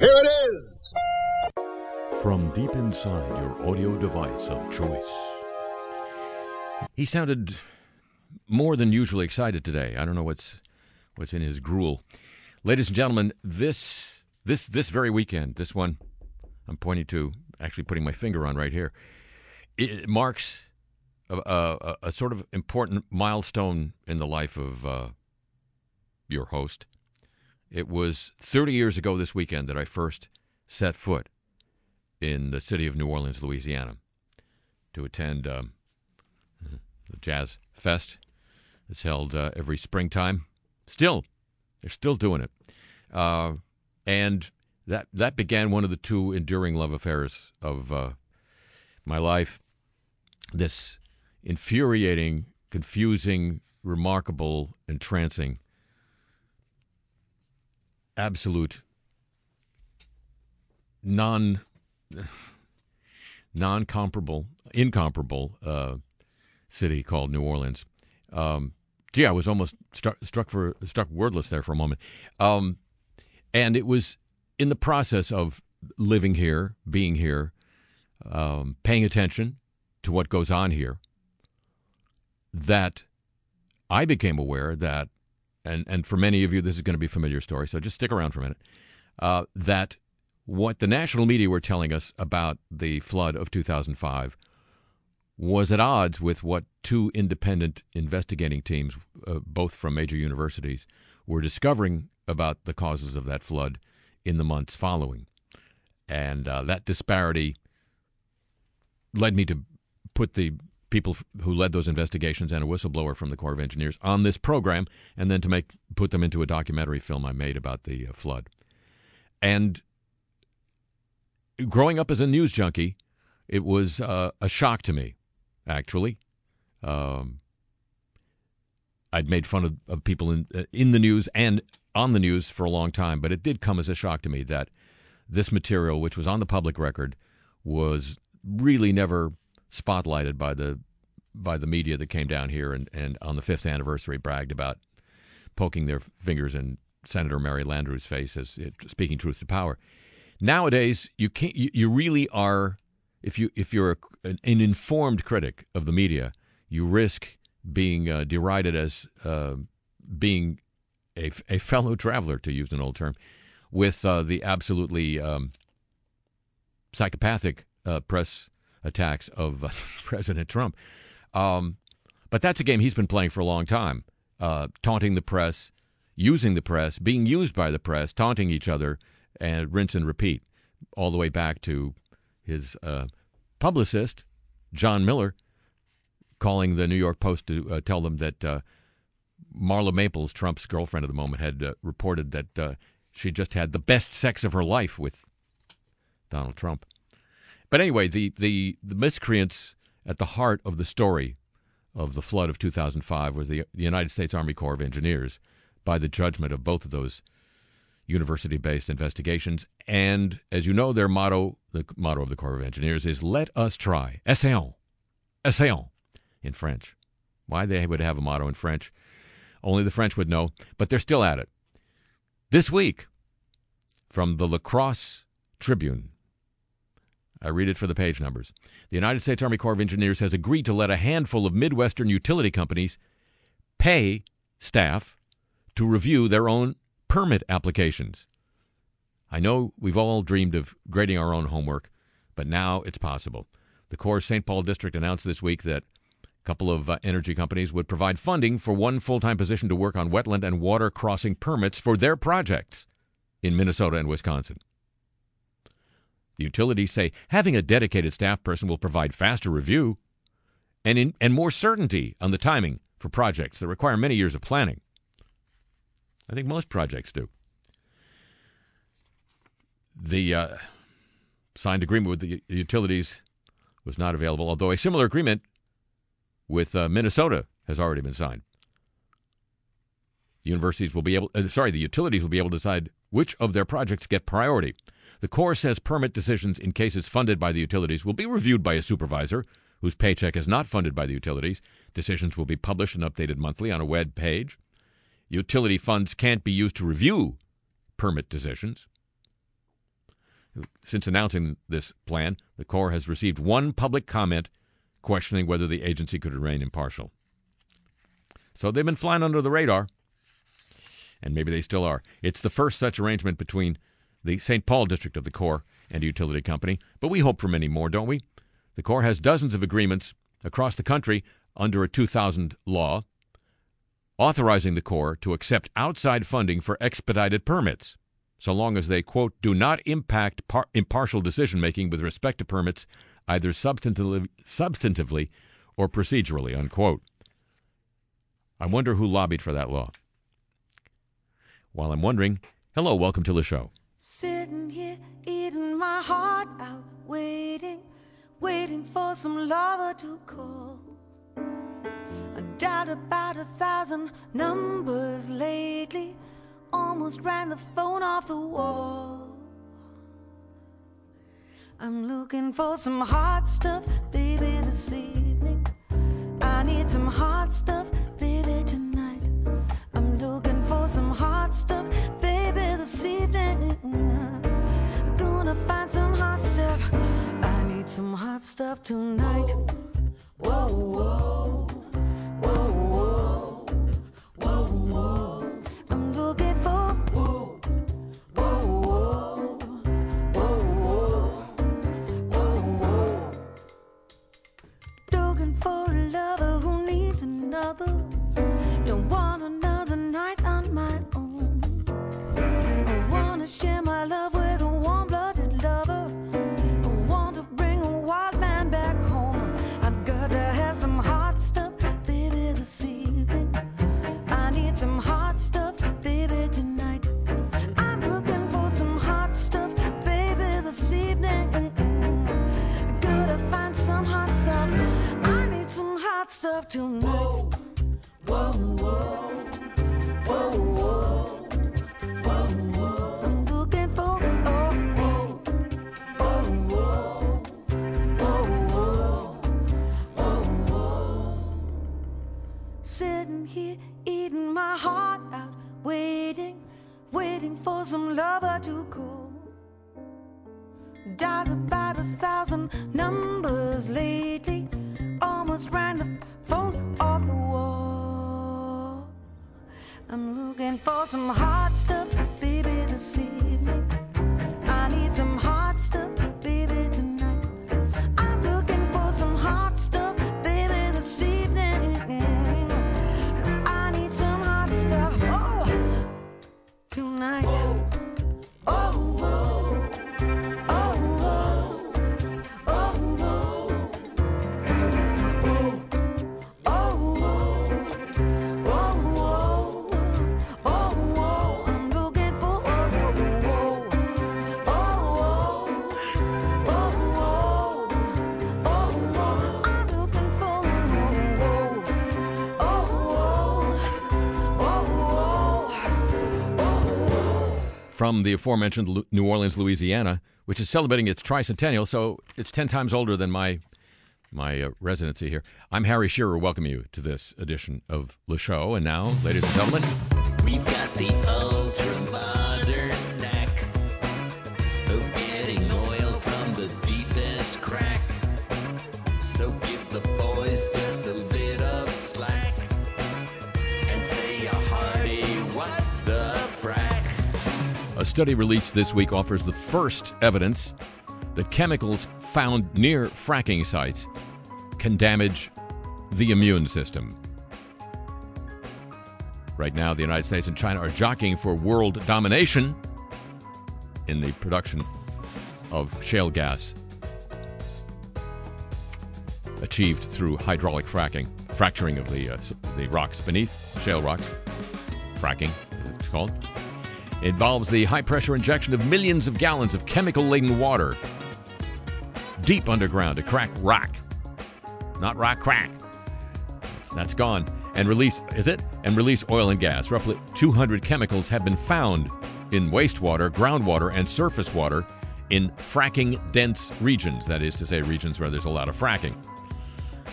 Here it is! From deep inside your audio device of choice. He sounded more than usually excited today. I don't know what's what's in his gruel. Ladies and gentlemen, this this this very weekend, this one I'm pointing to, actually putting my finger on right here, it marks a, a, a sort of important milestone in the life of uh, your host. It was 30 years ago this weekend that I first set foot in the city of New Orleans, Louisiana, to attend um, the Jazz Fest. It's held uh, every springtime. Still, they're still doing it, uh, and that that began one of the two enduring love affairs of uh, my life. This infuriating, confusing, remarkable, entrancing, absolute non non comparable, incomparable uh, city called New Orleans. Um, gee, I was almost struck, struck for struck wordless there for a moment. Um, and it was in the process of living here, being here, um, paying attention to what goes on here, that I became aware that, and and for many of you, this is going to be a familiar story. So just stick around for a minute. Uh, that what the national media were telling us about the flood of 2005 was at odds with what two independent investigating teams, uh, both from major universities, were discovering about the causes of that flood in the months following. And uh, that disparity led me to put the people who led those investigations and a whistleblower from the Corps of Engineers on this program, and then to make put them into a documentary film I made about the uh, flood. And growing up as a news junkie, it was uh, a shock to me actually. Um, I'd made fun of, of people in uh, in the news and on the news for a long time, but it did come as a shock to me that this material, which was on the public record, was really never spotlighted by the by the media that came down here and, and on the fifth anniversary bragged about poking their fingers in Senator Mary Landrieu's face as it, speaking truth to power. Nowadays, you can't. You, you really are if you if you're a, an, an, informed critic of the media, you risk being uh, derided as uh, being a, a fellow traveler, to use an old term, with uh, the absolutely um, psychopathic uh, press attacks of uh, President Trump. Um, but that's a game he's been playing for a long time, uh, taunting the press, using the press, being used by the press, taunting each other, and rinse and repeat, all the way back to his uh, publicist, John Miller, calling the New York Post to uh, tell them that uh, Marla Maples, Trump's girlfriend at the moment, had reported that she just had the best sex of her life with Donald Trump. But anyway, the, the, the miscreants at the heart of the story of the flood of 2005 was the, the United States Army Corps of Engineers by the judgment of both of those university based investigations. And as you know, their motto, the motto of the Corps of Engineers, is let us try. Essayons. Essayons in French. Why they would have a motto in French, only the French would know, but they're still at it. This week, from the La Crosse Tribune, I read it for the page numbers. The United States Army Corps of Engineers has agreed to let a handful of Midwestern utility companies pay staff to review their own permit applications. I know we've all dreamed of grading our own homework, but now it's possible. The Corps St. Paul District announced this week that a couple of uh, energy companies would provide funding for one full time position to work on wetland and water crossing permits for their projects in Minnesota and Wisconsin. The utilities say having a dedicated staff person will provide faster review and, in, and more certainty on the timing for projects that require many years of planning. I think most projects do. The uh, signed agreement with the utilities was not available, although a similar agreement with uh, Minnesota has already been signed. The universities will be able, uh, sorry, the utilities will be able to decide which of their projects get priority. The Corps says permit decisions in cases funded by the utilities will be reviewed by a supervisor whose paycheck is not funded by the utilities. Decisions will be published and updated monthly on a web page. Utility funds can't be used to review permit decisions. Since announcing this plan, the Corps has received one public comment questioning whether the agency could remain impartial. So they've been flying under the radar, and maybe they still are. It's the first such arrangement between the St. Paul district of the Corps and utility company, but we hope for many more, don't we? The Corps has dozens of agreements across the country under a 2000 law authorizing the Corps to accept outside funding for expedited permits, so long as they, quote, do not impact par- impartial decision making with respect to permits either substantively, substantively or procedurally, unquote. I wonder who lobbied for that law. While I'm wondering, hello, welcome to the show. Sitting here eating my heart out, waiting, waiting for some lover to call. I dialed about a thousand numbers lately, almost ran the phone off the wall. I'm looking for some hot stuff, baby, this evening. I need some hot stuff, baby, tonight. I'm looking for some hot stuff, stuff tonight. Whoa, whoa, whoa, stuff tonight. Whoa, whoa, whoa, whoa, whoa. I'm looking for. Sitting here eating my heart out, waiting, waiting for some lover to call. Dialed about a thousand numbers lately. Almost ran the phone off the wall. I'm looking for some hot stuff, baby, this evening. From the aforementioned Lu- New Orleans, Louisiana, which is celebrating its tricentennial, so it's 10 times older than my my uh, residency here. I'm Harry Shearer, Welcome you to this edition of Le Show. And now, ladies and gentlemen, We've got the study released this week offers the first evidence that chemicals found near fracking sites can damage the immune system. Right now, the United States and China are jockeying for world domination in the production of shale gas achieved through hydraulic fracking, fracturing of the, uh, the rocks beneath, shale rocks, fracking, it's called involves the high pressure injection of millions of gallons of chemical laden water deep underground to crack rock. Not rock crack. That's gone. And release, is it? And release oil and gas. Roughly 200 chemicals have been found in wastewater, groundwater, and surface water in fracking dense regions. That is to say, regions where there's a lot of fracking.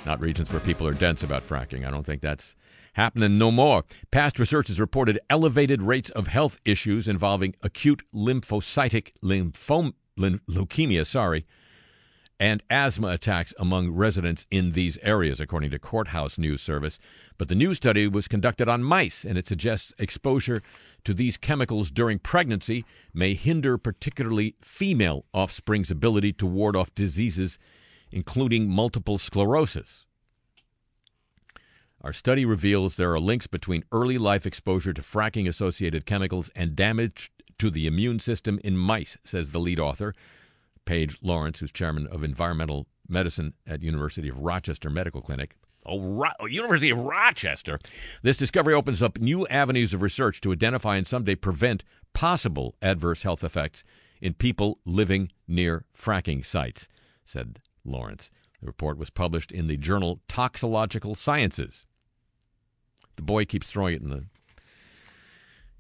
Not regions where people are dense about fracking. I don't think that's happening no more. Past research has reported elevated rates of health issues involving acute lymphocytic lymphom- lin- leukemia, sorry, and asthma attacks among residents in these areas, according to Courthouse News Service. But the new study was conducted on mice, and it suggests exposure to these chemicals during pregnancy may hinder particularly female offspring's ability to ward off diseases, including multiple sclerosis. Our study reveals there are links between early life exposure to fracking associated chemicals and damage to the immune system in mice, says the lead author, Paige Lawrence, who's chairman of environmental medicine at University of Rochester Medical Clinic. Oh, Ro- oh, University of Rochester. This discovery opens up new avenues of research to identify and someday prevent possible adverse health effects in people living near fracking sites, said Lawrence. The report was published in the journal Toxicological Sciences. The boy keeps throwing it in the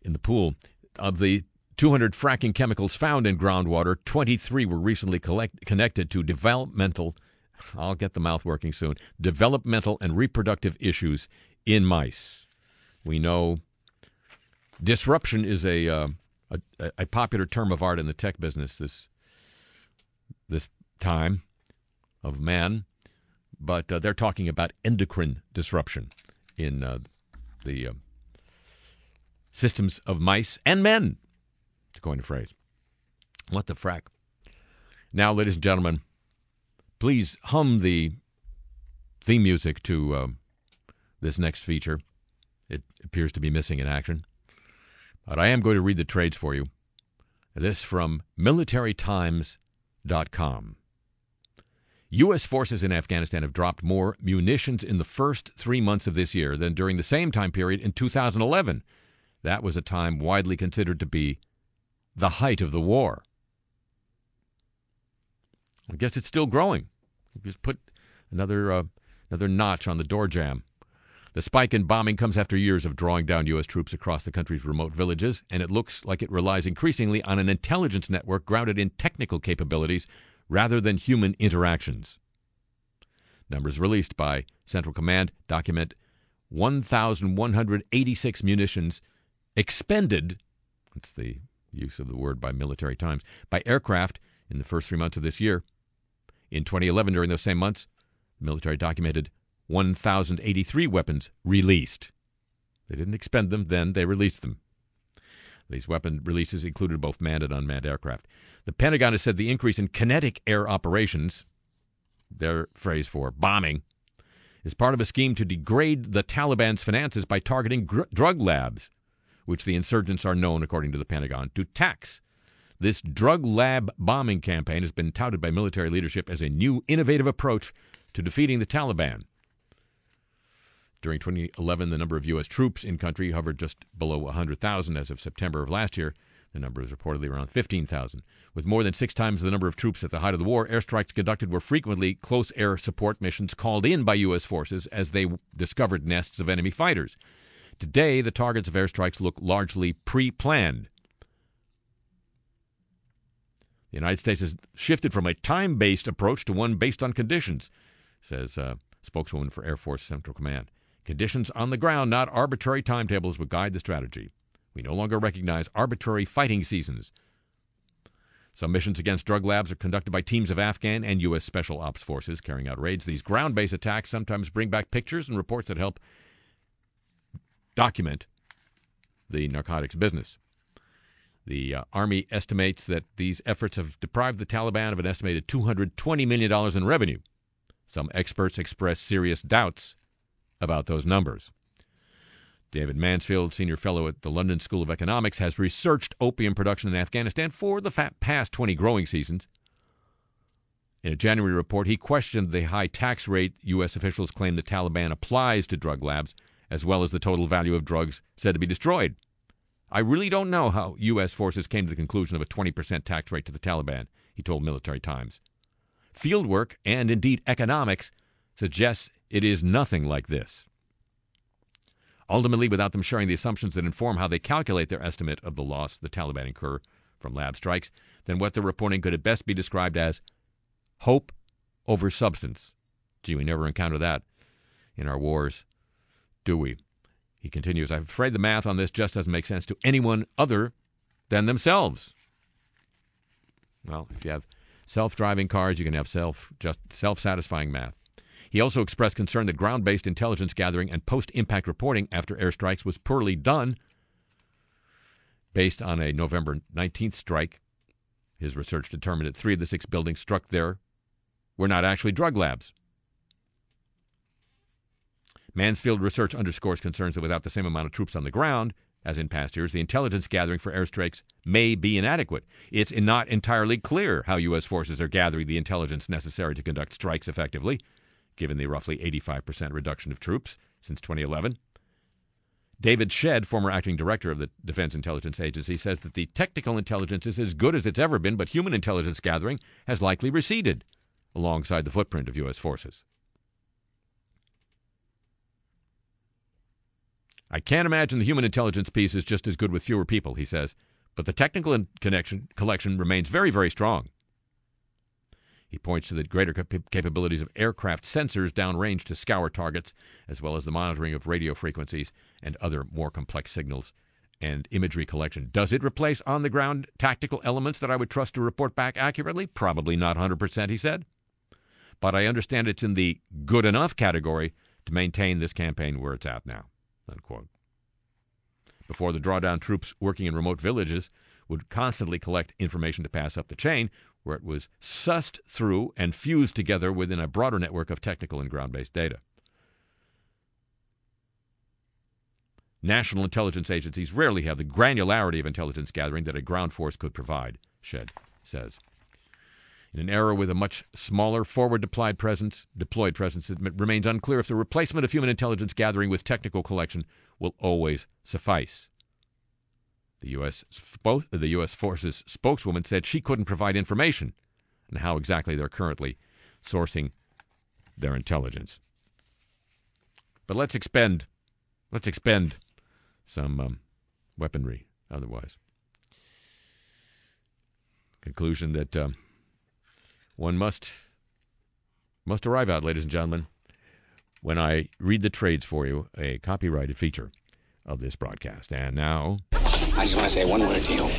in the pool. Of the 200 fracking chemicals found in groundwater, 23 were recently collect, connected to developmental, I'll get the mouth working soon, developmental and reproductive issues in mice. We know disruption is a, uh, a, a popular term of art in the tech business this, this time of man, but uh, they're talking about endocrine disruption in uh, the uh, systems of mice and men to coin a phrase. What the frack? Now, ladies and gentlemen, please hum the theme music to uh, this next feature. It appears to be missing in action. But I am going to read the trades for you. This from militarytimes.com. U.S. forces in Afghanistan have dropped more munitions in the first three months of this year than during the same time period in 2011. That was a time widely considered to be the height of the war. I guess it's still growing. Just put another uh, another notch on the door jamb. The spike in bombing comes after years of drawing down U.S. troops across the country's remote villages, and it looks like it relies increasingly on an intelligence network grounded in technical capabilities rather than human interactions. Numbers released by Central Command document 1,186 munitions expended. That's the use of the word by military times by aircraft in the first three months of this year. In 2011, during those same months, the military documented 1,083 weapons released. They didn't expend them, then they released them. These weapon releases included both manned and unmanned aircraft. The Pentagon has said the increase in kinetic air operations, their phrase for bombing, is part of a scheme to degrade the Taliban's finances by targeting gr- drug labs, which the insurgents are known, according to the Pentagon, to tax. This drug lab bombing campaign has been touted by military leadership as a new, innovative approach to defeating the Taliban. During 2011, the number of U.S. troops in country hovered just below 100,000 as of September of last year. The number is reportedly around 15,000. With more than six times the number of troops at the height of the war, airstrikes conducted were frequently close air support missions called in by U.S. forces as they discovered nests of enemy fighters. Today, the targets of airstrikes look largely pre planned. The United States has shifted from a time based approach to one based on conditions, says a spokeswoman for Air Force Central Command. Conditions on the ground, not arbitrary timetables, would guide the strategy. We no longer recognize arbitrary fighting seasons. Some missions against drug labs are conducted by teams of Afghan and U.S. Special Ops forces carrying out raids. These ground based attacks sometimes bring back pictures and reports that help document the narcotics business. The uh, Army estimates that these efforts have deprived the Taliban of an estimated $220 million in revenue. Some experts express serious doubts about those numbers. David Mansfield, senior fellow at the London School of Economics, has researched opium production in Afghanistan for the past 20 growing seasons. In a January report, he questioned the high tax rate U.S. officials claim the Taliban applies to drug labs, as well as the total value of drugs said to be destroyed. I really don't know how U.S. forces came to the conclusion of a 20% tax rate to the Taliban, he told Military Times. Fieldwork, and indeed economics, suggests it is nothing like this. Ultimately, without them sharing the assumptions that inform how they calculate their estimate of the loss the Taliban incur from lab strikes, then what they're reporting could at best be described as hope over substance. Gee, we never encounter that in our wars, do we? He continues, I'm afraid the math on this just doesn't make sense to anyone other than themselves. Well, if you have self-driving cars, you can have self just self-satisfying math. He also expressed concern that ground-based intelligence gathering and post-impact reporting after airstrikes was poorly done. Based on a November 19th strike, his research determined that three of the six buildings struck there were not actually drug labs. Mansfield research underscores concerns that without the same amount of troops on the ground as in past years, the intelligence gathering for airstrikes may be inadequate. It's not entirely clear how U.S. forces are gathering the intelligence necessary to conduct strikes effectively, given the roughly 85% reduction of troops since 2011. David Shedd, former acting director of the Defense Intelligence Agency, says that the technical intelligence is as good as it's ever been, but human intelligence gathering has likely receded alongside the footprint of U.S. forces. I can't imagine the human intelligence piece is just as good with fewer people, he says, but the technical in- connection, collection remains very, very strong. He points to the greater cap- capabilities of aircraft sensors downrange to scour targets, as well as the monitoring of radio frequencies and other more complex signals and imagery collection. Does it replace on the ground tactical elements that I would trust to report back accurately? Probably not 100%, he said. But I understand it's in the good enough category to maintain this campaign where it's at now. Unquote. Before the drawdown, troops working in remote villages would constantly collect information to pass up the chain, where it was sussed through and fused together within a broader network of technical and ground based data. National intelligence agencies rarely have the granularity of intelligence gathering that a ground force could provide, Shedd says. In an era with a much smaller forward deployed presence, deployed presence, it remains unclear if the replacement of human intelligence gathering with technical collection will always suffice. The U.S. the U.S. Forces spokeswoman said she couldn't provide information on how exactly they're currently sourcing their intelligence. But let's expend, let's expend some um, weaponry. Otherwise, conclusion that. Um, one must must arrive at, ladies and gentlemen, when I read the trades for you, a copyrighted feature of this broadcast. And now, I just want to say one word to you.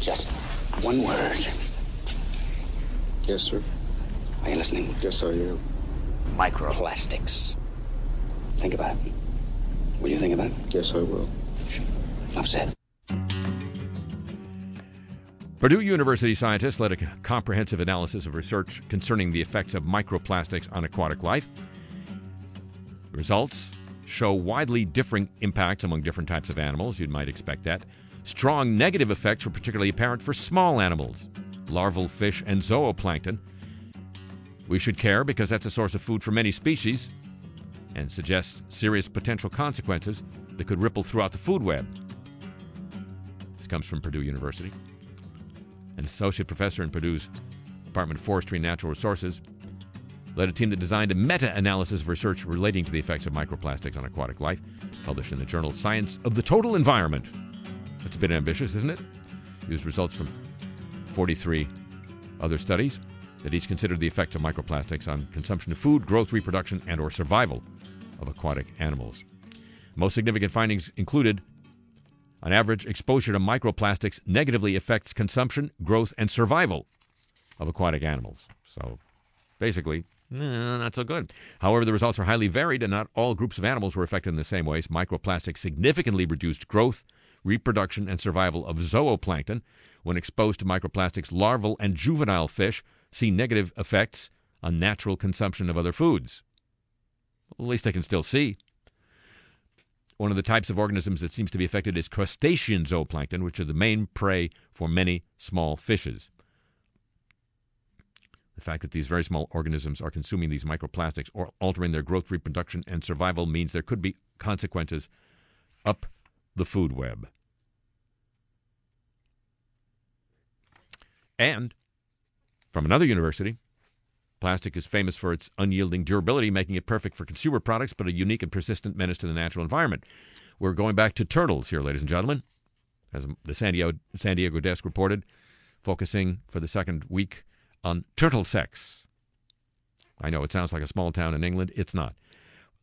Just one word. Yes, sir. Are you listening? Yes, I am. Microplastics. Think about it. Will you think about it? Yes, I will. Enough said. Purdue University scientists led a comprehensive analysis of research concerning the effects of microplastics on aquatic life. The results show widely differing impacts among different types of animals. You might expect that. Strong negative effects were particularly apparent for small animals, larval fish, and zooplankton. We should care because that's a source of food for many species and suggests serious potential consequences that could ripple throughout the food web. This comes from Purdue University an associate professor in Purdue's Department of Forestry and Natural Resources, led a team that designed a meta analysis of research relating to the effects of microplastics on aquatic life, published in the journal Science of the Total Environment. That's a bit ambitious, isn't it? Used results from 43 other studies that each considered the effects of microplastics on consumption of food, growth, reproduction, and or survival of aquatic animals. Most significant findings included on average, exposure to microplastics negatively affects consumption, growth, and survival of aquatic animals. So basically, not so good. However, the results are highly varied, and not all groups of animals were affected in the same ways. Microplastics significantly reduced growth, reproduction, and survival of zooplankton. When exposed to microplastics, larval and juvenile fish see negative effects on natural consumption of other foods. At least they can still see. One of the types of organisms that seems to be affected is crustacean zooplankton, which are the main prey for many small fishes. The fact that these very small organisms are consuming these microplastics or altering their growth, reproduction, and survival means there could be consequences up the food web. And from another university, Plastic is famous for its unyielding durability, making it perfect for consumer products, but a unique and persistent menace to the natural environment. We're going back to turtles here, ladies and gentlemen, as the San Diego, San Diego desk reported, focusing for the second week on turtle sex. I know it sounds like a small town in England. It's not.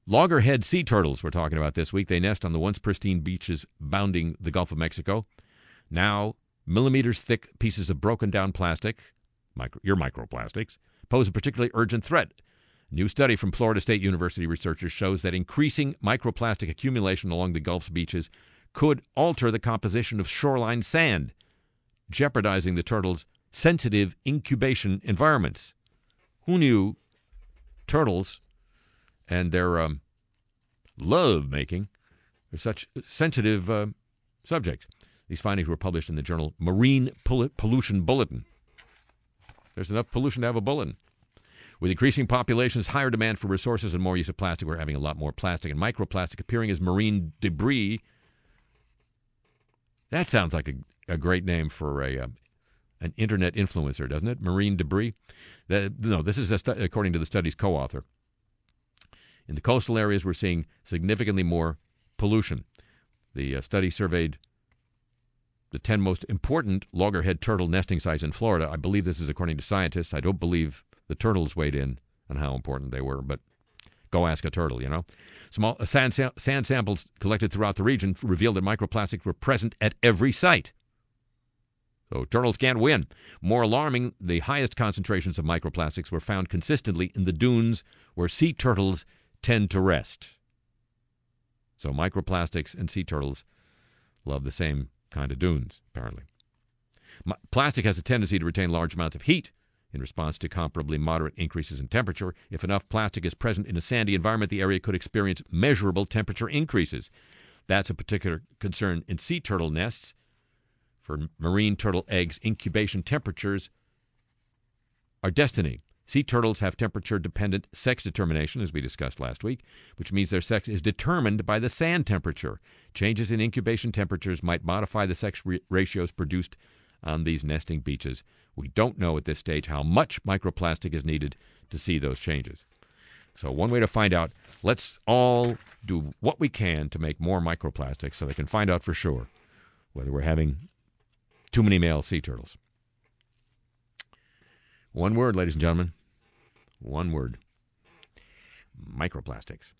Loggerhead sea turtles we're talking about this week. They nest on the once pristine beaches bounding the Gulf of Mexico. Now millimeters thick pieces of broken down plastic, micro, your microplastics, pose a particularly urgent threat. A new study from Florida State University researchers shows that increasing microplastic accumulation along the Gulf's beaches could alter the composition of shoreline sand, jeopardizing the turtles' sensitive incubation environments. Who knew turtles and their um, love making are such sensitive uh, subjects? These findings were published in the journal Marine Pol- Pollution Bulletin. There's enough pollution to have a bulletin. With increasing populations, higher demand for resources, and more use of plastic, we're having a lot more plastic and microplastic appearing as marine debris. That sounds like a, a great name for a uh, an internet influencer, doesn't it? Marine debris. That, no, this is stu- according to the study's co-author. In the coastal areas, we're seeing significantly more pollution. The uh, study surveyed the 10 most important loggerhead turtle nesting sites in Florida. I believe this is according to scientists. I don't believe the turtles weighed in on how important they were, but go ask a turtle, you know. Small uh, sand, sa- sand samples collected throughout the region revealed that microplastics were present at every site. So turtles can't win. More alarming, the highest concentrations of microplastics were found consistently in the dunes where sea turtles tend to rest. So microplastics and sea turtles love the same kind of dunes, apparently. Plastic has a tendency to retain large amounts of heat in response to comparably moderate increases in temperature. If enough plastic is present in a sandy environment, the area could experience measurable temperature increases. That's a particular concern in sea turtle nests. For marine turtle eggs, incubation temperatures are destiny. Sea turtles have temperature dependent sex determination, as we discussed last week, which means their sex is determined by the sand temperature. Changes in incubation temperatures might modify the sex re- ratios produced on these nesting beaches. We don't know at this stage how much microplastic is needed to see those changes. So, one way to find out, let's all do what we can to make more microplastics so they can find out for sure whether we're having too many male sea turtles. One word, ladies and gentlemen. One word microplastics.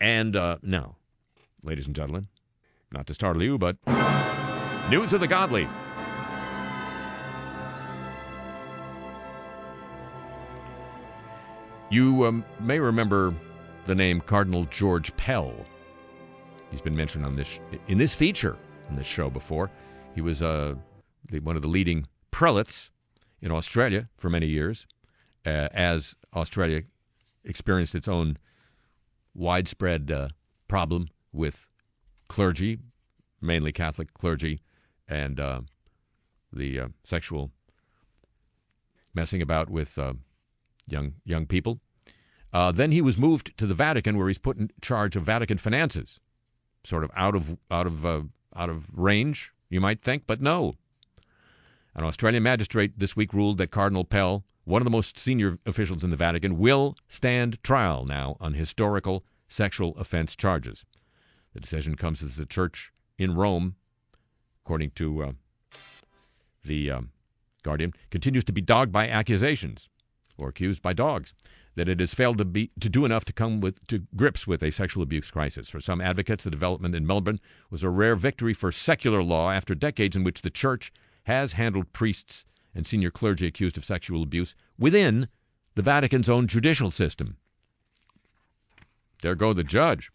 And uh, now, ladies and gentlemen, not to startle you, but news of the godly. You um, may remember the name Cardinal George Pell. He's been mentioned on this in this feature on this show before. He was uh, one of the leading prelates in Australia for many years, uh, as Australia experienced its own widespread uh, problem with clergy, mainly Catholic clergy, and uh, the uh, sexual messing about with uh, young young people. Uh, then he was moved to the Vatican, where he's put in charge of Vatican finances, sort of out of out of uh, out of range, you might think, but no. An Australian magistrate this week ruled that Cardinal Pell, one of the most senior officials in the Vatican, will stand trial now on historical sexual offense charges. The decision comes as the church in Rome, according to uh, the um, Guardian, continues to be dogged by accusations, or accused by dogs, that it has failed to be to do enough to come with to grips with a sexual abuse crisis. For some advocates, the development in Melbourne was a rare victory for secular law after decades in which the church has handled priests and senior clergy accused of sexual abuse within the Vatican's own judicial system. There go the judge.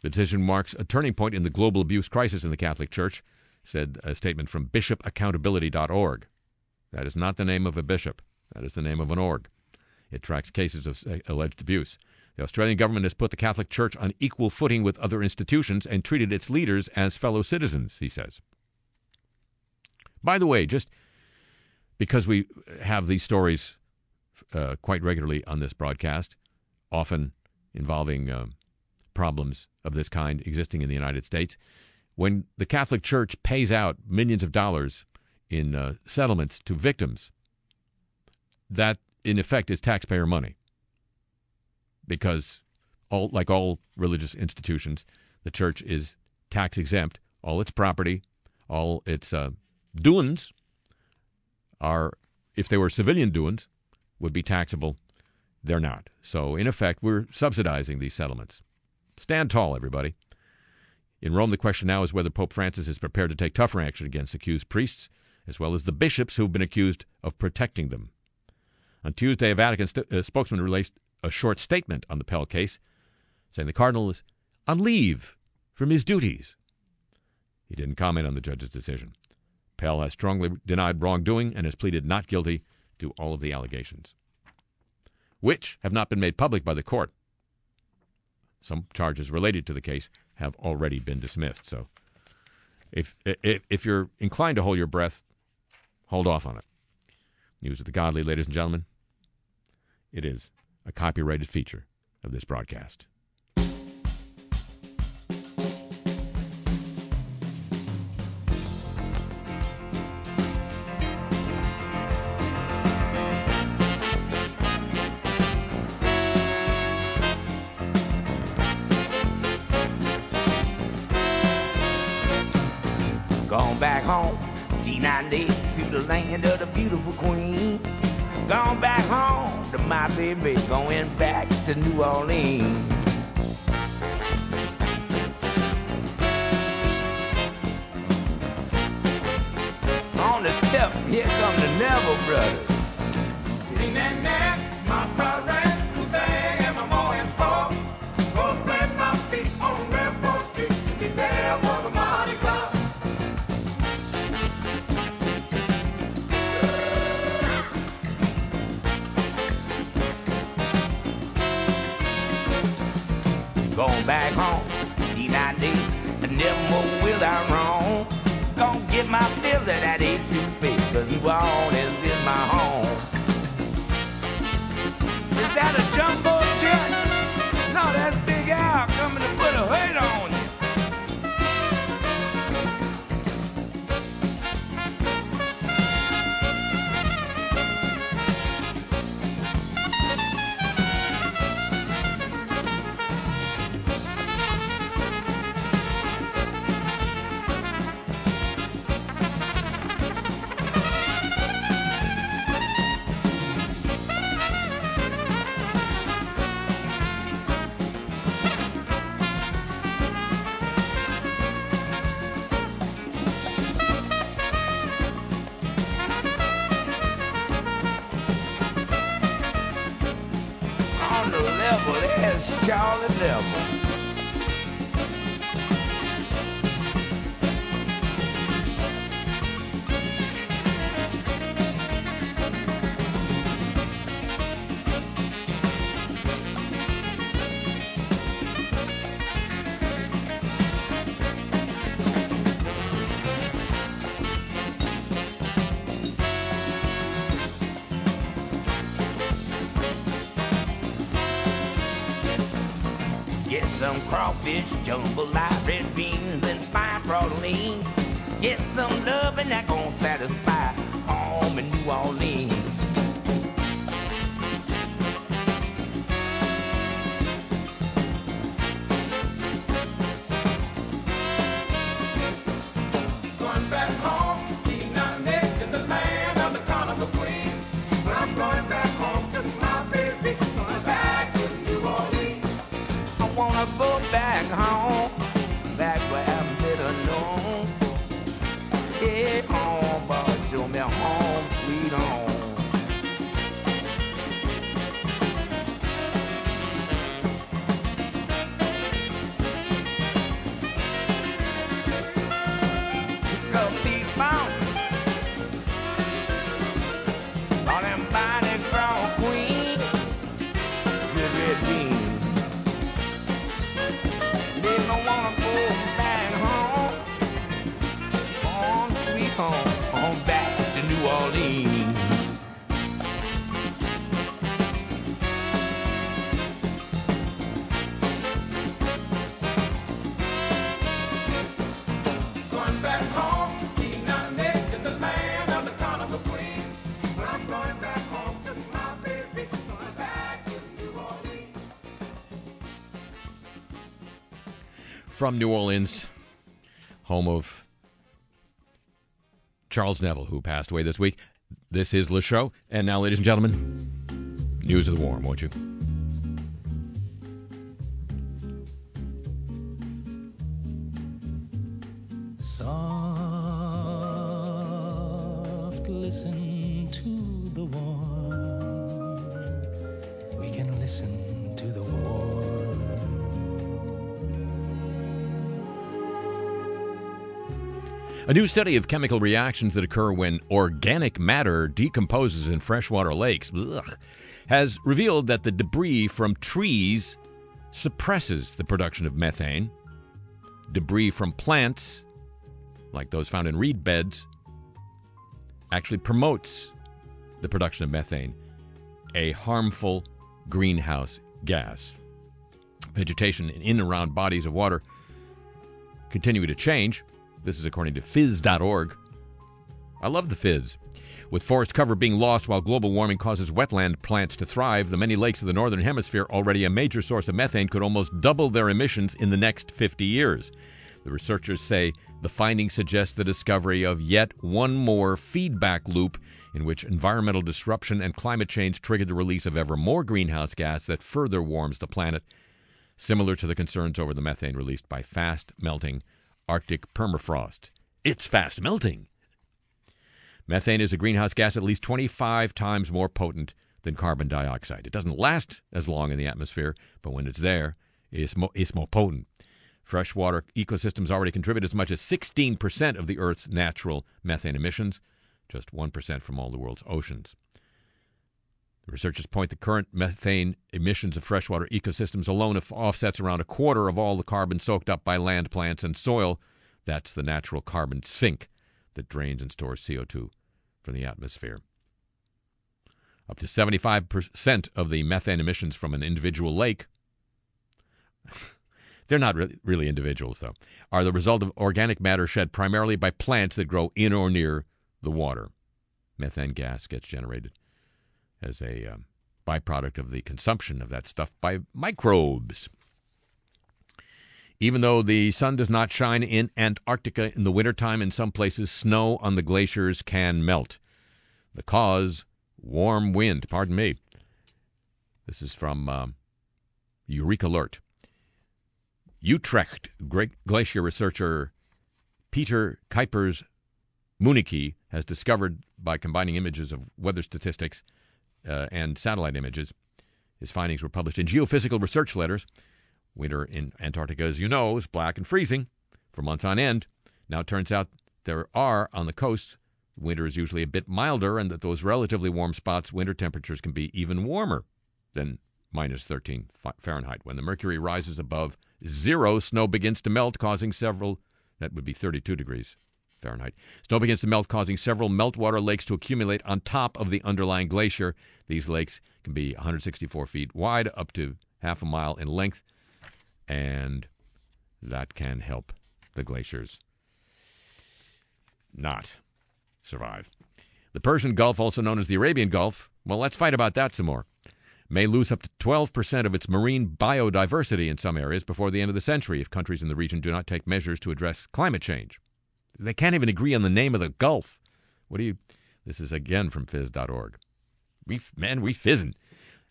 The decision marks a turning point in the global abuse crisis in the Catholic Church, said a statement from bishopaccountability.org. That is not the name of a bishop. That is the name of an org. It tracks cases of uh, alleged abuse. The Australian government has put the Catholic Church on equal footing with other institutions and treated its leaders as fellow citizens, he says. By the way, just because we have these stories uh, quite regularly on this broadcast, often involving uh, problems of this kind existing in the United States, when the Catholic Church pays out millions of dollars in uh, settlements to victims, that in effect is taxpayer money. Because, all, like all religious institutions, the church is tax exempt. All its property, all its uh, doings are, if they were civilian doings, would be taxable. They're not. So, in effect, we're subsidizing these settlements. Stand tall, everybody. In Rome, the question now is whether Pope Francis is prepared to take tougher action against accused priests, as well as the bishops who've been accused of protecting them. On Tuesday, a Vatican st- uh, spokesman released a short statement on the Pell case, saying the cardinal is on leave from his duties. He didn't comment on the judge's decision. Pell has strongly denied wrongdoing and has pleaded not guilty to all of the allegations, which have not been made public by the court. Some charges related to the case have already been dismissed. So, if if, if you're inclined to hold your breath, hold off on it. News of the Godly, ladies and gentlemen. It is a copyrighted feature of this broadcast. Gone back home, T90 to the land of the beautiful queen. Gone back home to my baby, going back to New Orleans. On the step, here come the Neville brothers. That A2 level, there's Charlie Level. Jumbo live red beans, and fine protein. Get some love and that gon' satisfy home in New Orleans. From New Orleans, home of Charles Neville, who passed away this week. This is Le Show. And now, ladies and gentlemen, news of the warm, won't you? New study of chemical reactions that occur when organic matter decomposes in freshwater lakes ugh, has revealed that the debris from trees suppresses the production of methane. Debris from plants, like those found in reed beds, actually promotes the production of methane, a harmful greenhouse gas. Vegetation in and around bodies of water continue to change. This is according to phys.org. I love the fizz. With forest cover being lost while global warming causes wetland plants to thrive, the many lakes of the northern hemisphere, already a major source of methane, could almost double their emissions in the next 50 years. The researchers say the findings suggest the discovery of yet one more feedback loop in which environmental disruption and climate change triggered the release of ever more greenhouse gas that further warms the planet, similar to the concerns over the methane released by fast melting Arctic permafrost. It's fast melting. Methane is a greenhouse gas at least 25 times more potent than carbon dioxide. It doesn't last as long in the atmosphere, but when it's there, it's more, it's more potent. Freshwater ecosystems already contribute as much as 16% of the Earth's natural methane emissions, just 1% from all the world's oceans. The researchers point the current methane emissions of freshwater ecosystems alone offsets around a quarter of all the carbon soaked up by land plants and soil. That's the natural carbon sink that drains and stores CO2 from the atmosphere. Up to 75% of the methane emissions from an individual lake, they're not really, really individuals though, are the result of organic matter shed primarily by plants that grow in or near the water. Methane gas gets generated as a um, byproduct of the consumption of that stuff by microbes. Even though the sun does not shine in Antarctica in the wintertime, in some places snow on the glaciers can melt. The cause warm wind. Pardon me. This is from um, EurekAlert. Utrecht great glacier researcher Peter Kuipers Munneke has discovered by combining images of weather statistics uh, and satellite images. His findings were published in Geophysical Research Letters. Winter in Antarctica, as you know, is black and freezing for months on end. Now it turns out there are on the coast, winter is usually a bit milder, and that those relatively warm spots, winter temperatures can be even warmer than minus 13 Fahrenheit. When the mercury rises above zero, snow begins to melt, causing several, that would be 32 degrees Fahrenheit. Snow begins to melt, causing several meltwater lakes to accumulate on top of the underlying glacier. These lakes can be 164 feet wide, up to half a mile in length, and that can help the glaciers not survive. The Persian Gulf, also known as the Arabian Gulf, well, let's fight about that some more, may lose up to 12% of its marine biodiversity in some areas before the end of the century if countries in the region do not take measures to address climate change. They can't even agree on the name of the Gulf. What do you. This is again from phys.org. We, man, we fizzing.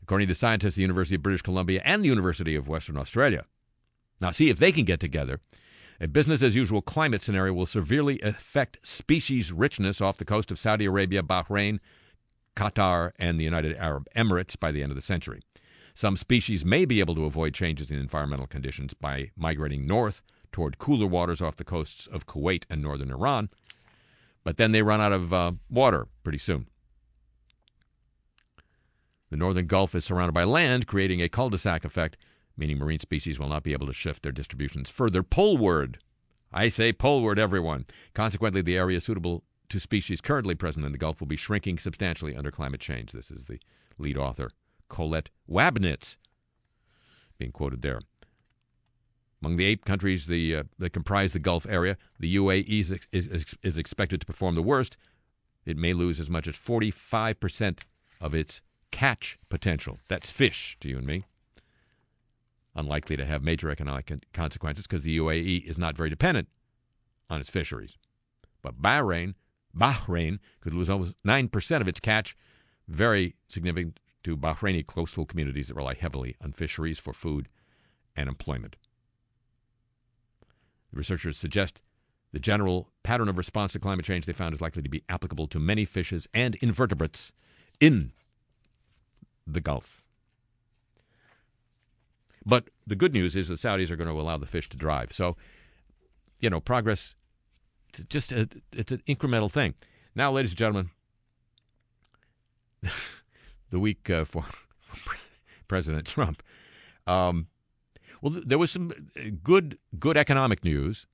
According to scientists at the University of British Columbia and the University of Western Australia. Now, see if they can get together. A business as usual climate scenario will severely affect species richness off the coast of Saudi Arabia, Bahrain, Qatar, and the United Arab Emirates by the end of the century. Some species may be able to avoid changes in environmental conditions by migrating north toward cooler waters off the coasts of Kuwait and northern Iran, but then they run out of uh, water pretty soon. The northern Gulf is surrounded by land, creating a cul de sac effect, meaning marine species will not be able to shift their distributions further poleward. I say poleward, everyone. Consequently, the area suitable to species currently present in the Gulf will be shrinking substantially under climate change. This is the lead author, Colette Wabnitz, being quoted there. Among the eight countries the, uh, that comprise the Gulf area, the UAE is, is, is expected to perform the worst. It may lose as much as 45% of its catch potential. That's fish to you and me. Unlikely to have major economic consequences because the UAE is not very dependent on its fisheries. But Bahrain, Bahrain could lose almost 9% of its catch, very significant to Bahraini coastal communities that rely heavily on fisheries for food and employment. The researchers suggest The general pattern of response to climate change they found is likely to be applicable to many fishes and invertebrates in the Gulf. But the good news is the Saudis are going to allow the fish to drive. So, you know, progress, just a, it's an incremental thing. Now, ladies and gentlemen, the week uh, for, President Trump. Um, well, th- there was some uh, good good economic news.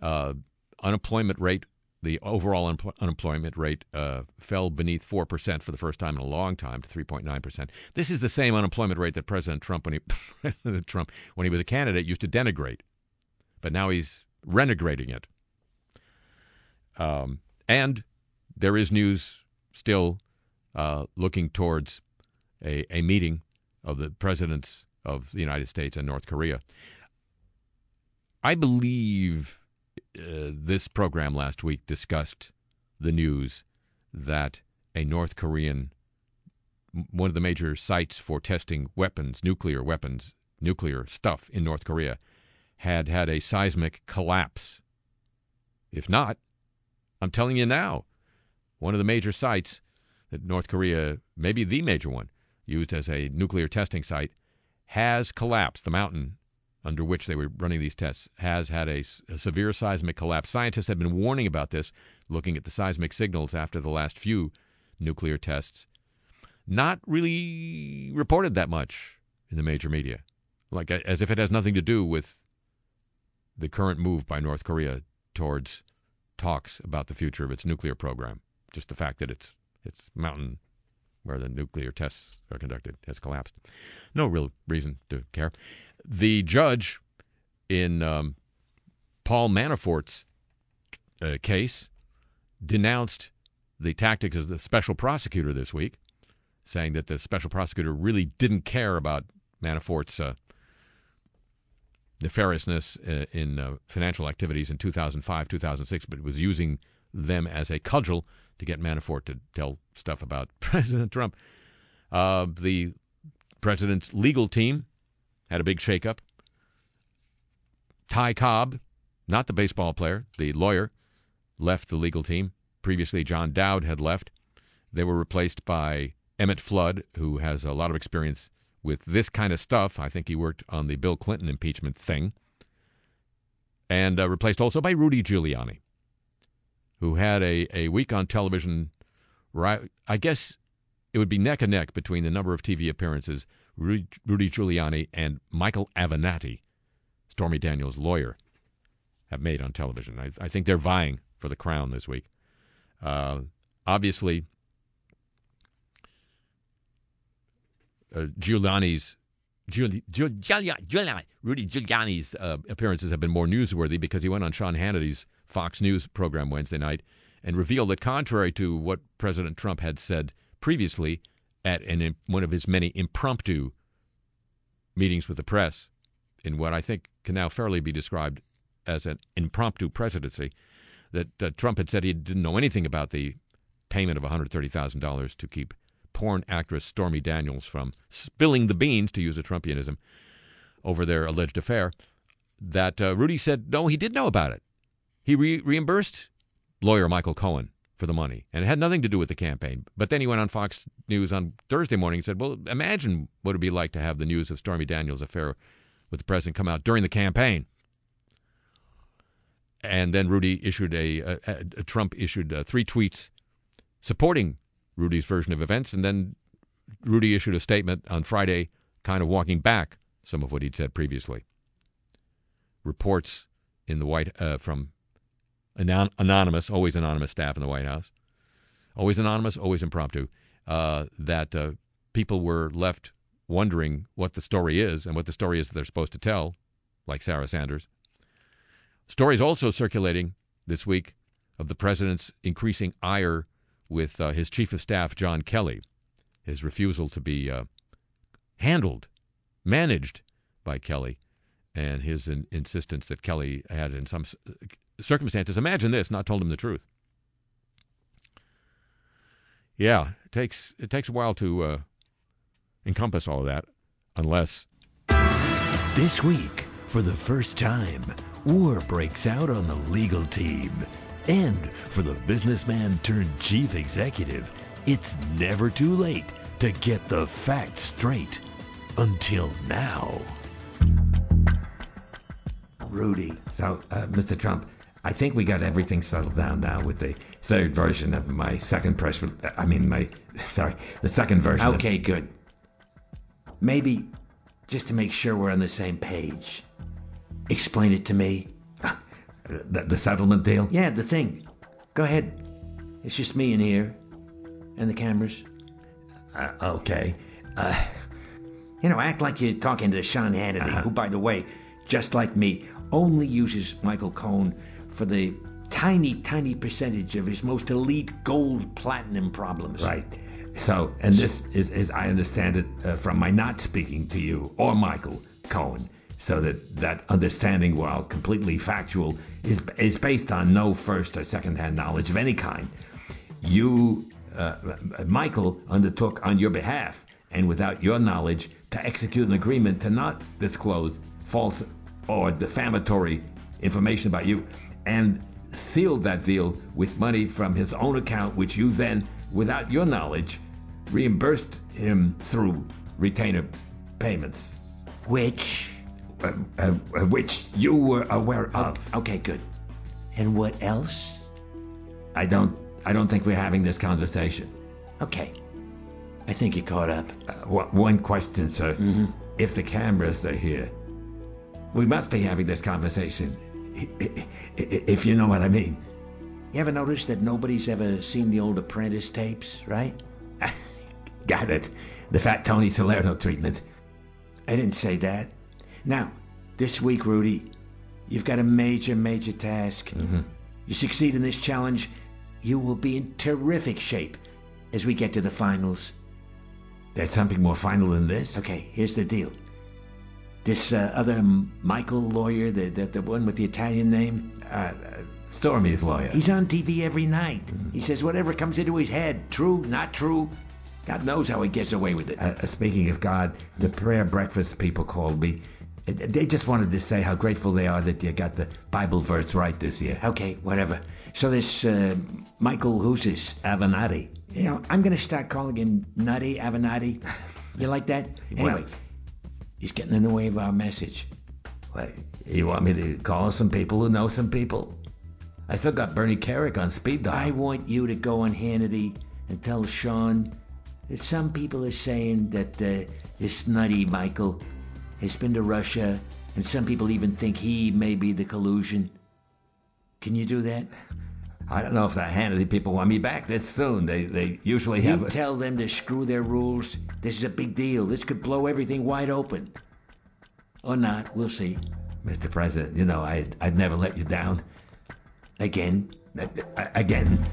Uh, unemployment rate, the overall unempl- unemployment rate uh, fell beneath four percent for the first time in a long time to three point nine percent. This is the same unemployment rate that President Trump, when he President Trump, when he was a candidate, used to denigrate, but now he's renegrading it. Um, and there is news still uh, looking towards a, a meeting of the presidents of the United States and North Korea. I believe uh, this program last week discussed the news that a North Korean, one of the major sites for testing weapons, nuclear weapons, nuclear stuff in North Korea, had had a seismic collapse. If not, I'm telling you now, one of the major sites that North Korea, maybe the major one, used as a nuclear testing site, has collapsed. The mountain under which they were running these tests has had a severe seismic collapse. Scientists have been warning about this, looking at the seismic signals after the last few nuclear tests. Not really reported that much in the major media, like as if it has nothing to do with the current move by North Korea towards talks about the future of its nuclear program. Just the fact that its its mountain where the nuclear tests are conducted has collapsed. No real reason to care. The judge in um, Paul Manafort's uh, case denounced the tactics of the special prosecutor this week, saying that the special prosecutor really didn't care about Manafort's uh, nefariousness uh, in uh, financial activities in 2005, 2006, but was using them as a cudgel to get Manafort to tell stuff about President Trump. Uh, the president's legal team had a big shakeup. Ty Cobb, not the baseball player, the lawyer, left the legal team. Previously, John Dowd had left. They were replaced by Emmett Flood, who has a lot of experience with this kind of stuff. I think he worked on the Bill Clinton impeachment thing. And uh, replaced also by Rudy Giuliani, who had a, a week on television. Right, I guess it would be neck and neck between the number of TV appearances Rudy, Giuliani and Michael Avenatti, Stormy Daniels' lawyer, have made on television. I, I think they're vying for the crown this week. Uh, obviously, uh, Giuliani's Giul- Giul- Giuliani, Giuliani, Rudy Giuliani's uh, appearances have been more newsworthy because he went on Sean Hannity's Fox News program Wednesday night and revealed that, contrary to what President Trump had said previously at an, one of his many impromptu meetings with the press, in what I think can now fairly be described as an impromptu presidency, that uh, Trump had said he didn't know anything about the payment of $130,000 to keep porn actress Stormy Daniels from spilling the beans, to use a Trumpianism, over their alleged affair. That uh, Rudy said, no, he did know about it. He re- reimbursed lawyer Michael Cohen for the money, and it had nothing to do with the campaign. But then he went on Fox News on Thursday morning and said, well, imagine what it would be like to have the news of Stormy Daniels' affair with the president come out during the campaign. And then Rudy issued a, a, a Trump issued uh, three tweets supporting Rudy's version of events, and then Rudy issued a statement on Friday, kind of walking back some of what he'd said previously. Reports in the White uh, from anon- anonymous, always anonymous staff in the White House, always anonymous, always impromptu, uh, that uh, people were left wondering what the story is and what the story is that they're supposed to tell, like Sarah Sanders. Stories also circulating this week of the president's increasing ire with uh, his chief of staff, John Kelly, his refusal to be uh, handled, managed by Kelly, and his in- insistence that Kelly had, in some circumstances, imagine this, not told him the truth. Yeah, it takes it takes a while to uh, encompass all of that, unless This week, for the first time, war breaks out on the legal team. And for the businessman turned chief executive, it's never too late to get the facts straight. Until now. Rudy. So, uh, Mr. Trump, I think we got everything settled down now with the third version of my second press. I mean, my sorry, the second version. of- Okay, good. Maybe just to make sure we're on the same page, explain it to me. the, the settlement deal. Yeah, the thing. Go ahead. It's just me in here and the cameras. Uh, okay. Uh, You know, act like you're talking to Sean Hannity, Uh-huh. who, by the way, just like me, only uses Michael Cohen for the tiny, tiny percentage of his most elite gold platinum problems. Right. So, and this is, as I understand it, uh, from my not speaking to you or Michael Cohen, so that that understanding, while completely factual, is is based on no first or second hand knowledge of any kind. You, uh, Michael, undertook on your behalf and without your knowledge to execute an agreement to not disclose false or defamatory information about you, and sealed that deal with money from his own account, which you then, without your knowledge, reimbursed him through retainer payments. Which? Uh, uh, uh, which you were aware of. Okay, good. And what else? I don't. I don't think we're having this conversation. Okay. I think you caught up. Uh, one- one question, sir. Mm-hmm. If the cameras are here, we must be having this conversation. If you know what I mean. You ever notice that nobody's ever seen the old Apprentice tapes, right? Got it. The Fat Tony Salerno treatment. I didn't say that. Now, this week, Rudy, you've got a major, major task. Mm-hmm. You succeed in this challenge, you will be in terrific shape as we get to the finals. There's something more final than this? Okay, here's the deal. This uh, other Michael lawyer, the, the, the one with the Italian name, Uh, uh, Stormy's lawyer. he's on TV every night. He says whatever comes into his head, true, not true. God knows how he gets away with it. Uh, uh, speaking of God, the prayer breakfast people called me. They just wanted to say how grateful they are that you got the Bible verse right this year. Okay, whatever. So this uh, Michael, who's this? Avenatti. You know, I'm gonna start calling him Nutty Avenatti. You like that? Anyway, he's getting in the way of our message. What, you want me to call some people who know some people? I still got Bernie Kerik on speed dial. I want you to go on Hannity and tell Sean that some people are saying that uh, this nutty Michael has been to Russia, and some people even think he may be the collusion. Can you do that? I don't know if the Hannity people want me back this soon. They they usually You have. a- tell them to screw their rules. This is a big deal. This could blow everything wide open. Or not. We'll see. Mr. President, you know I I'd never let you down. Again. Again.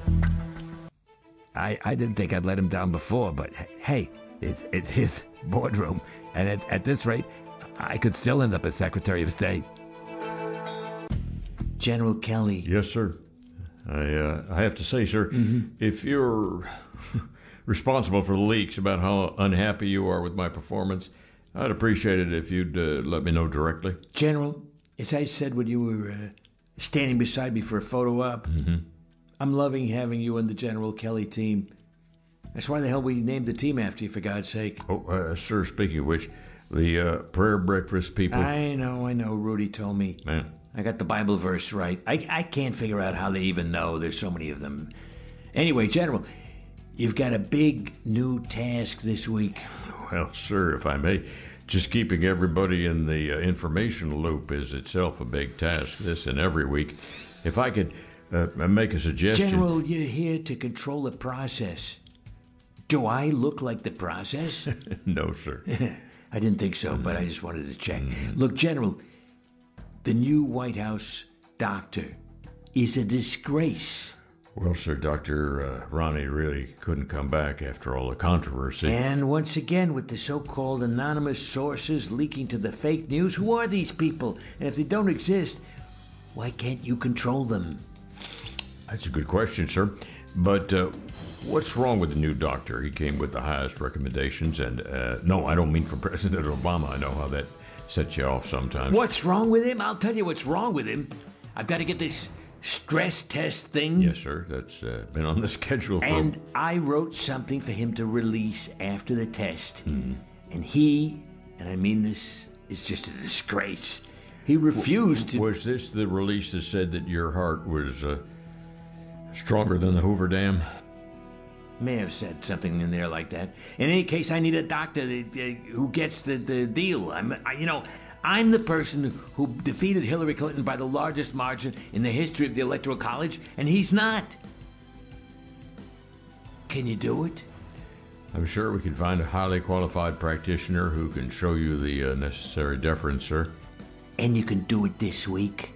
I I didn't think I'd let him down before, but hey, it's it's his boardroom, and at, at this rate, I could still end up as Secretary of State. General Kelly. Yes, sir. I uh, I have to say, sir, if you're responsible for the leaks about how unhappy you are with my performance, I'd appreciate it if you'd uh, let me know directly. General, as I said when you were uh, standing beside me for a photo op, I'm loving having you on the General Kelly team. That's why the hell we named the team after you, for God's sake. Oh, uh, sir, speaking of which, the uh, prayer breakfast people. I know, I know. Rudy told me. Man, I got the Bible verse right. I, I can't figure out how they even know. There's so many of them. Anyway, General, you've got a big new task this week. well, sir, if I may, just keeping everybody in the uh, information loop is itself a big task, this and every week. If I could uh, make a suggestion. General, you're here to control the process. Do I look like the process? no, sir. I didn't think so, but I just wanted to check. Look, General, the new White House doctor is a disgrace. Well, sir, Dr. Uh, Ronnie really couldn't come back after all the controversy. And once again, with the so called anonymous sources leaking to the fake news, who are these people? And if they don't exist, why can't you control them? That's a good question, sir. But uh, what's wrong with the new doctor? He came with the highest recommendations, and uh, no, I don't mean from President Obama. I know how that set you off sometimes. What's wrong with him? I'll tell you what's wrong with him. I've got to get this stress test thing. Yes, sir. That's uh, been on the schedule for. And I wrote something for him to release after the test. Hmm. And he, and I mean this, is just a disgrace. He refused to. Was this the release that said that your heart was uh, stronger than the Hoover Dam? May have said something in there like that. In any case, I need a doctor that, uh, who gets the, the deal. I'm, I, you know, I'm the person who defeated Hillary Clinton by the largest margin in the history of the Electoral College, and he's not. Can you do it? I'm sure we can find a highly qualified practitioner who can show you the uh, necessary deference, sir. And you can do it this week?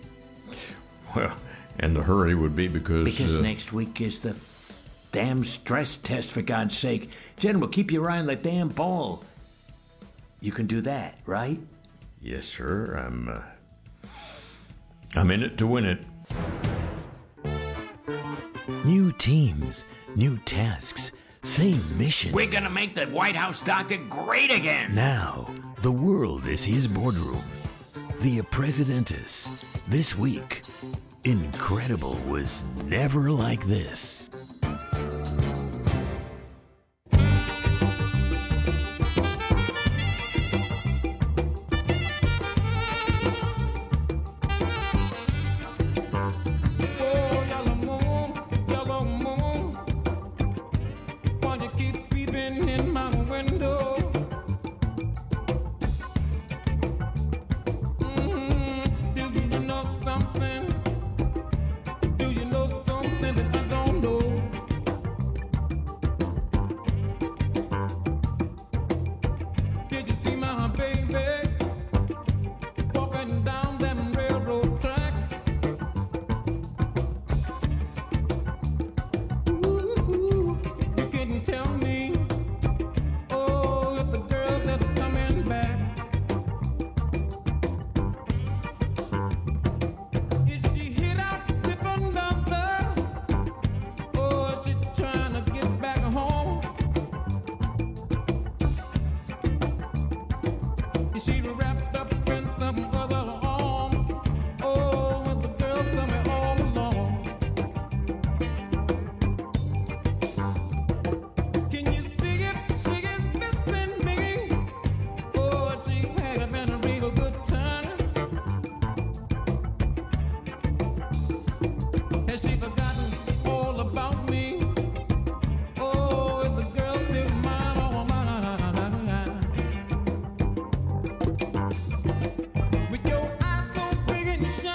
Well, and the hurry would be because. Because uh, next week is the damn stress test, for God's sake. General, keep your eye on the damn ball. You can do that, right? Yes, sir. I'm. Uh, I'm in it to win it. New teams, new tasks, same mission. We're gonna make the White House doctor great again! Now, the world is his boardroom. The Presidentus. This week, incredible was never like this. So big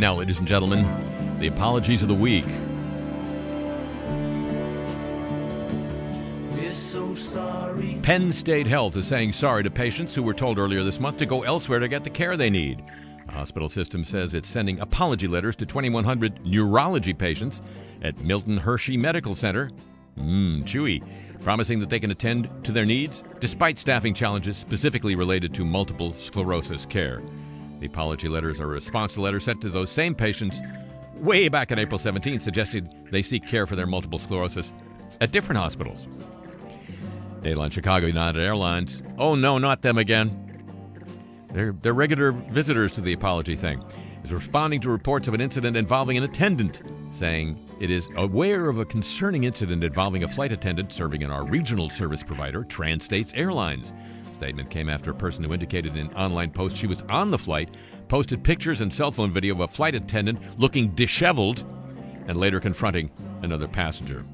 And now, ladies and gentlemen, the apologies of the week. So. Penn State Health is saying sorry to patients who were told earlier this month to go elsewhere to get the care they need. The hospital system says it's sending apology letters to 2,100 neurology patients at Milton Hershey Medical Center. Mmm, chewy. Promising that they can attend to their needs despite staffing challenges specifically related to multiple sclerosis care. The apology letters are a response to letters sent to those same patients way back on April 17th suggesting they seek care for their multiple sclerosis at different hospitals. Airline Chicago United Airlines. Oh no, not them again. They're, they're regular visitors to the apology thing. Is responding to reports of an incident involving an attendant, saying it is aware of a concerning incident involving a flight attendant serving in our regional service provider, Trans States Airlines. Statement came after a person who indicated in an online post she was on the flight posted pictures and cell phone video of a flight attendant looking disheveled and later confronting another passenger.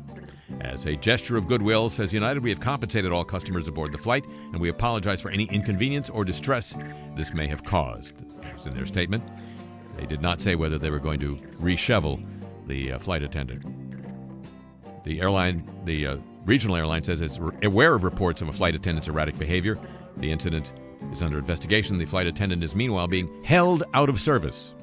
As a gesture of goodwill, says United, we have compensated all customers aboard the flight, and we apologize for any inconvenience or distress this may have caused. That in their statement. They did not say whether they were going to reshovel the uh, flight attendant. The airline, the uh, regional airline, says it's aware of reports of a flight attendant's erratic behavior. The incident is under investigation. The flight attendant is meanwhile being held out of service.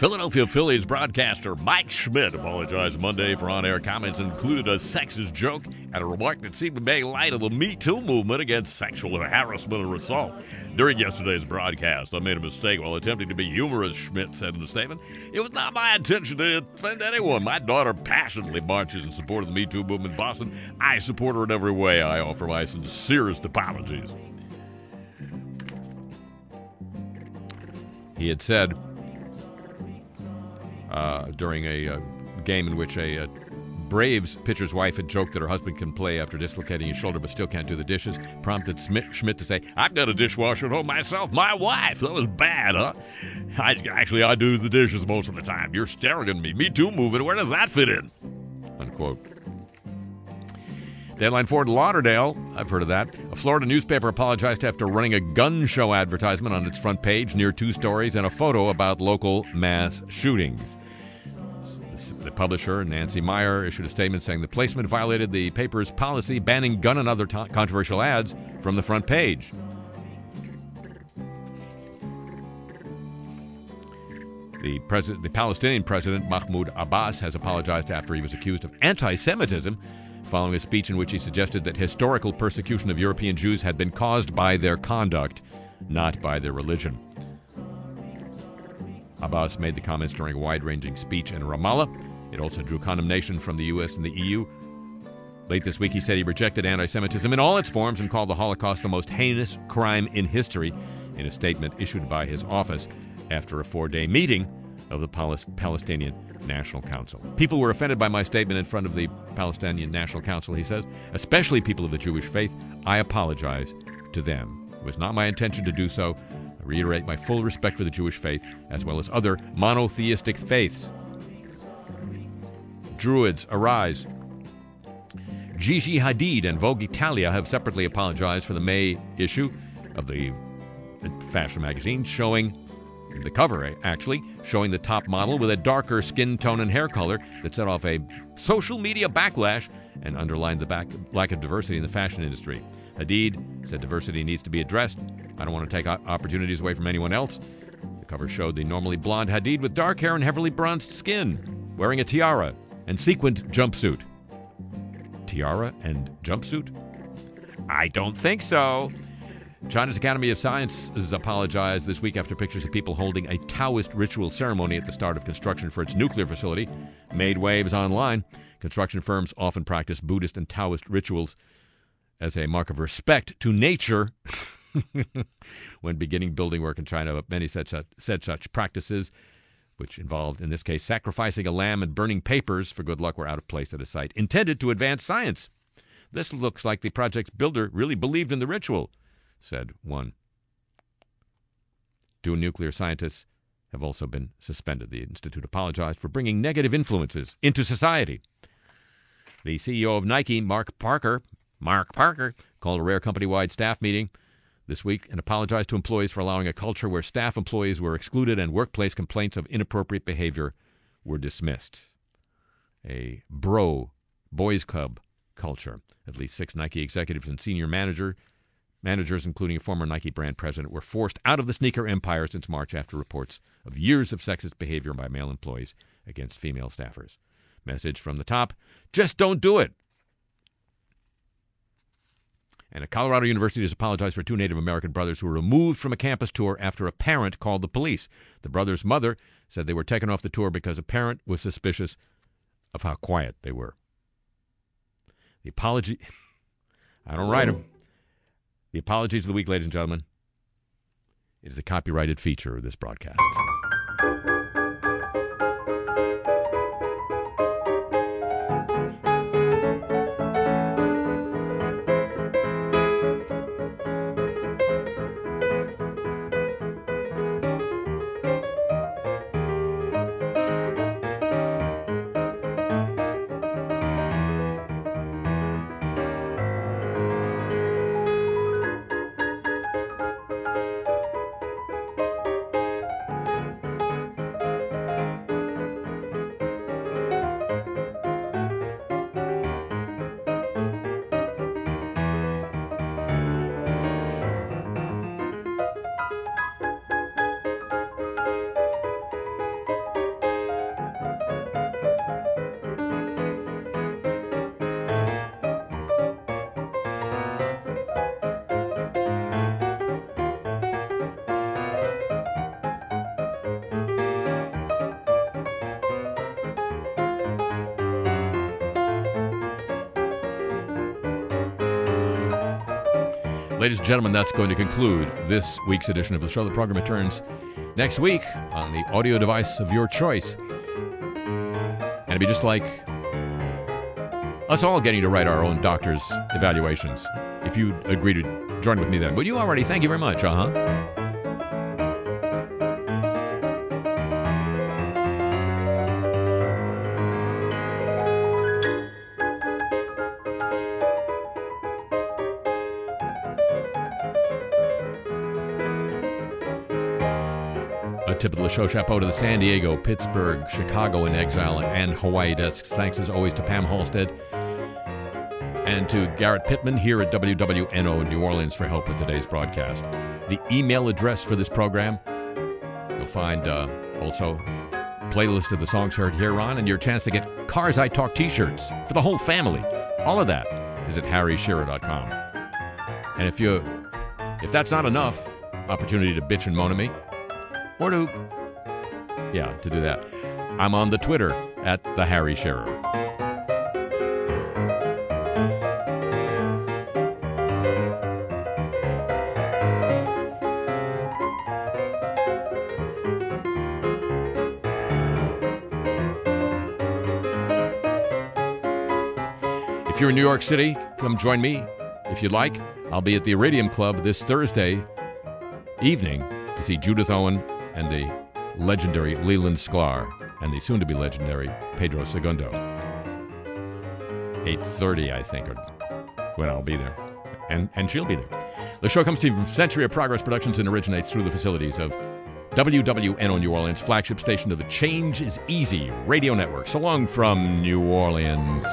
Philadelphia Phillies broadcaster Mike Schmidt apologized Monday for on air comments included a sexist joke and a remark that seemed to make light of the Me Too movement against sexual harassment and assault. During yesterday's broadcast, I made a mistake while attempting to be humorous, Schmidt said in a statement. It was not my intention to offend anyone. My daughter passionately marches in support of the Me Too movement in Boston. I support her in every way. I offer my sincerest apologies. He had said uh, during a uh, game in which a, uh Braves pitcher's wife had joked that her husband can play after dislocating his shoulder but still can't do the dishes, prompted Schmidt, Schmidt to say, I've got a dishwasher at home myself. My wife. That was bad, huh? I, actually, I do the dishes most of the time. You're staring at me. Me too moving. Where does that fit in? Unquote. Deadline Fort Lauderdale, I've heard of that. A Florida newspaper apologized after running a gun show advertisement on its front page near two stories and a photo about local mass shootings. The publisher, Nancy Meyer, issued a statement saying the placement violated the paper's policy banning gun and other t- controversial ads from the front page. The, president, the Palestinian president, Mahmoud Abbas, has apologized after he was accused of anti Semitism following a speech in which he suggested that historical persecution of European Jews had been caused by their conduct, not by their religion. Abbas made the comments during a wide ranging speech in Ramallah. It also drew condemnation from the U.S. and the EU. Late this week, he said he rejected anti Semitism in all its forms and called the Holocaust the most heinous crime in history in a statement issued by his office after a four day meeting of the Palestinian National Council. People were offended by my statement in front of the Palestinian National Council, he says, especially people of the Jewish faith. I apologize to them. It was not my intention to do so. I reiterate my full respect for the Jewish faith as well as other monotheistic faiths. Druids, arise. Gigi Hadid and Vogue Italia have separately apologized for the May issue of the fashion magazine showing the cover eh, actually showing the top model with a darker skin tone and hair color that set off a social media backlash and underlined the back, lack of diversity in the fashion industry. Hadid said diversity needs to be addressed. I don't want to take opportunities away from anyone else. The cover showed the normally blonde Hadid with dark hair and heavily bronzed skin, wearing a tiara and sequined jumpsuit. Tiara and jumpsuit? I don't think so. China's Academy of Sciences apologized this week after pictures of people holding a Taoist ritual ceremony at the start of construction for its nuclear facility made waves online. Construction firms often practice Buddhist and Taoist rituals as a mark of respect to nature. when beginning building work in China, many said such, uh, said such practices, which involved, in this case, sacrificing a lamb and burning papers for good luck, were out of place at a site intended to advance science. This looks like the project's builder really believed in the ritual said one. Two nuclear scientists have also been suspended. The Institute apologized for bringing negative influences into society. The CEO of Nike, Mark Parker, Mark Parker, called a rare company wide staff meeting this week and apologized to employees for allowing a culture where staff employees were excluded and workplace complaints of inappropriate behavior were dismissed. A bro boys club culture. At least six Nike executives and senior manager managers, including a former Nike brand president, were forced out of the sneaker empire since March after reports of years of sexist behavior by male employees against female staffers. Message from the top: Just don't do it. And a Colorado University has apologized for two Native American brothers who were removed from a campus tour after a parent called the police. The brothers' mother said they were taken off the tour because a parent was suspicious of how quiet they were. The apology. I don't write them. The apologies of the week, ladies and gentlemen. It is a copyrighted feature of this broadcast. Ladies and gentlemen, that's going to conclude this week's edition of the show. The program returns next week on the audio device of your choice. And it'd be just like us all getting to write our own doctor's evaluations. If you agree to join with me then. Would you already? Thank you very much. Uh huh. Tip of the show chapeau to the San Diego, Pittsburgh, Chicago in exile, and Hawaii desks. Thanks as always to Pam Halstead and to Garrett Pittman here at WWNO New Orleans for help with today's broadcast. The email address for this program, you'll find uh, also playlist of the songs heard here on and your chance to get Cars I Talk t-shirts for the whole family. All of that is at harryshearer.com. And if you if that's not enough opportunity to bitch and moan at me, or to yeah, to do that. I'm on the Twitter at the Harry Shearer. If you're in New York City, come join me if you'd like. I'll be at the Iridium Club this Thursday evening to see Judith Owen and the legendary Leland Sklar and the soon-to-be legendary Pedro Segundo. 8.30, I think, or when I'll be there. And, and she'll be there. The show comes to you from Century of Progress Productions and originates through the facilities of WWNO New Orleans, flagship station of the Change is Easy radio network. So long from New Orleans.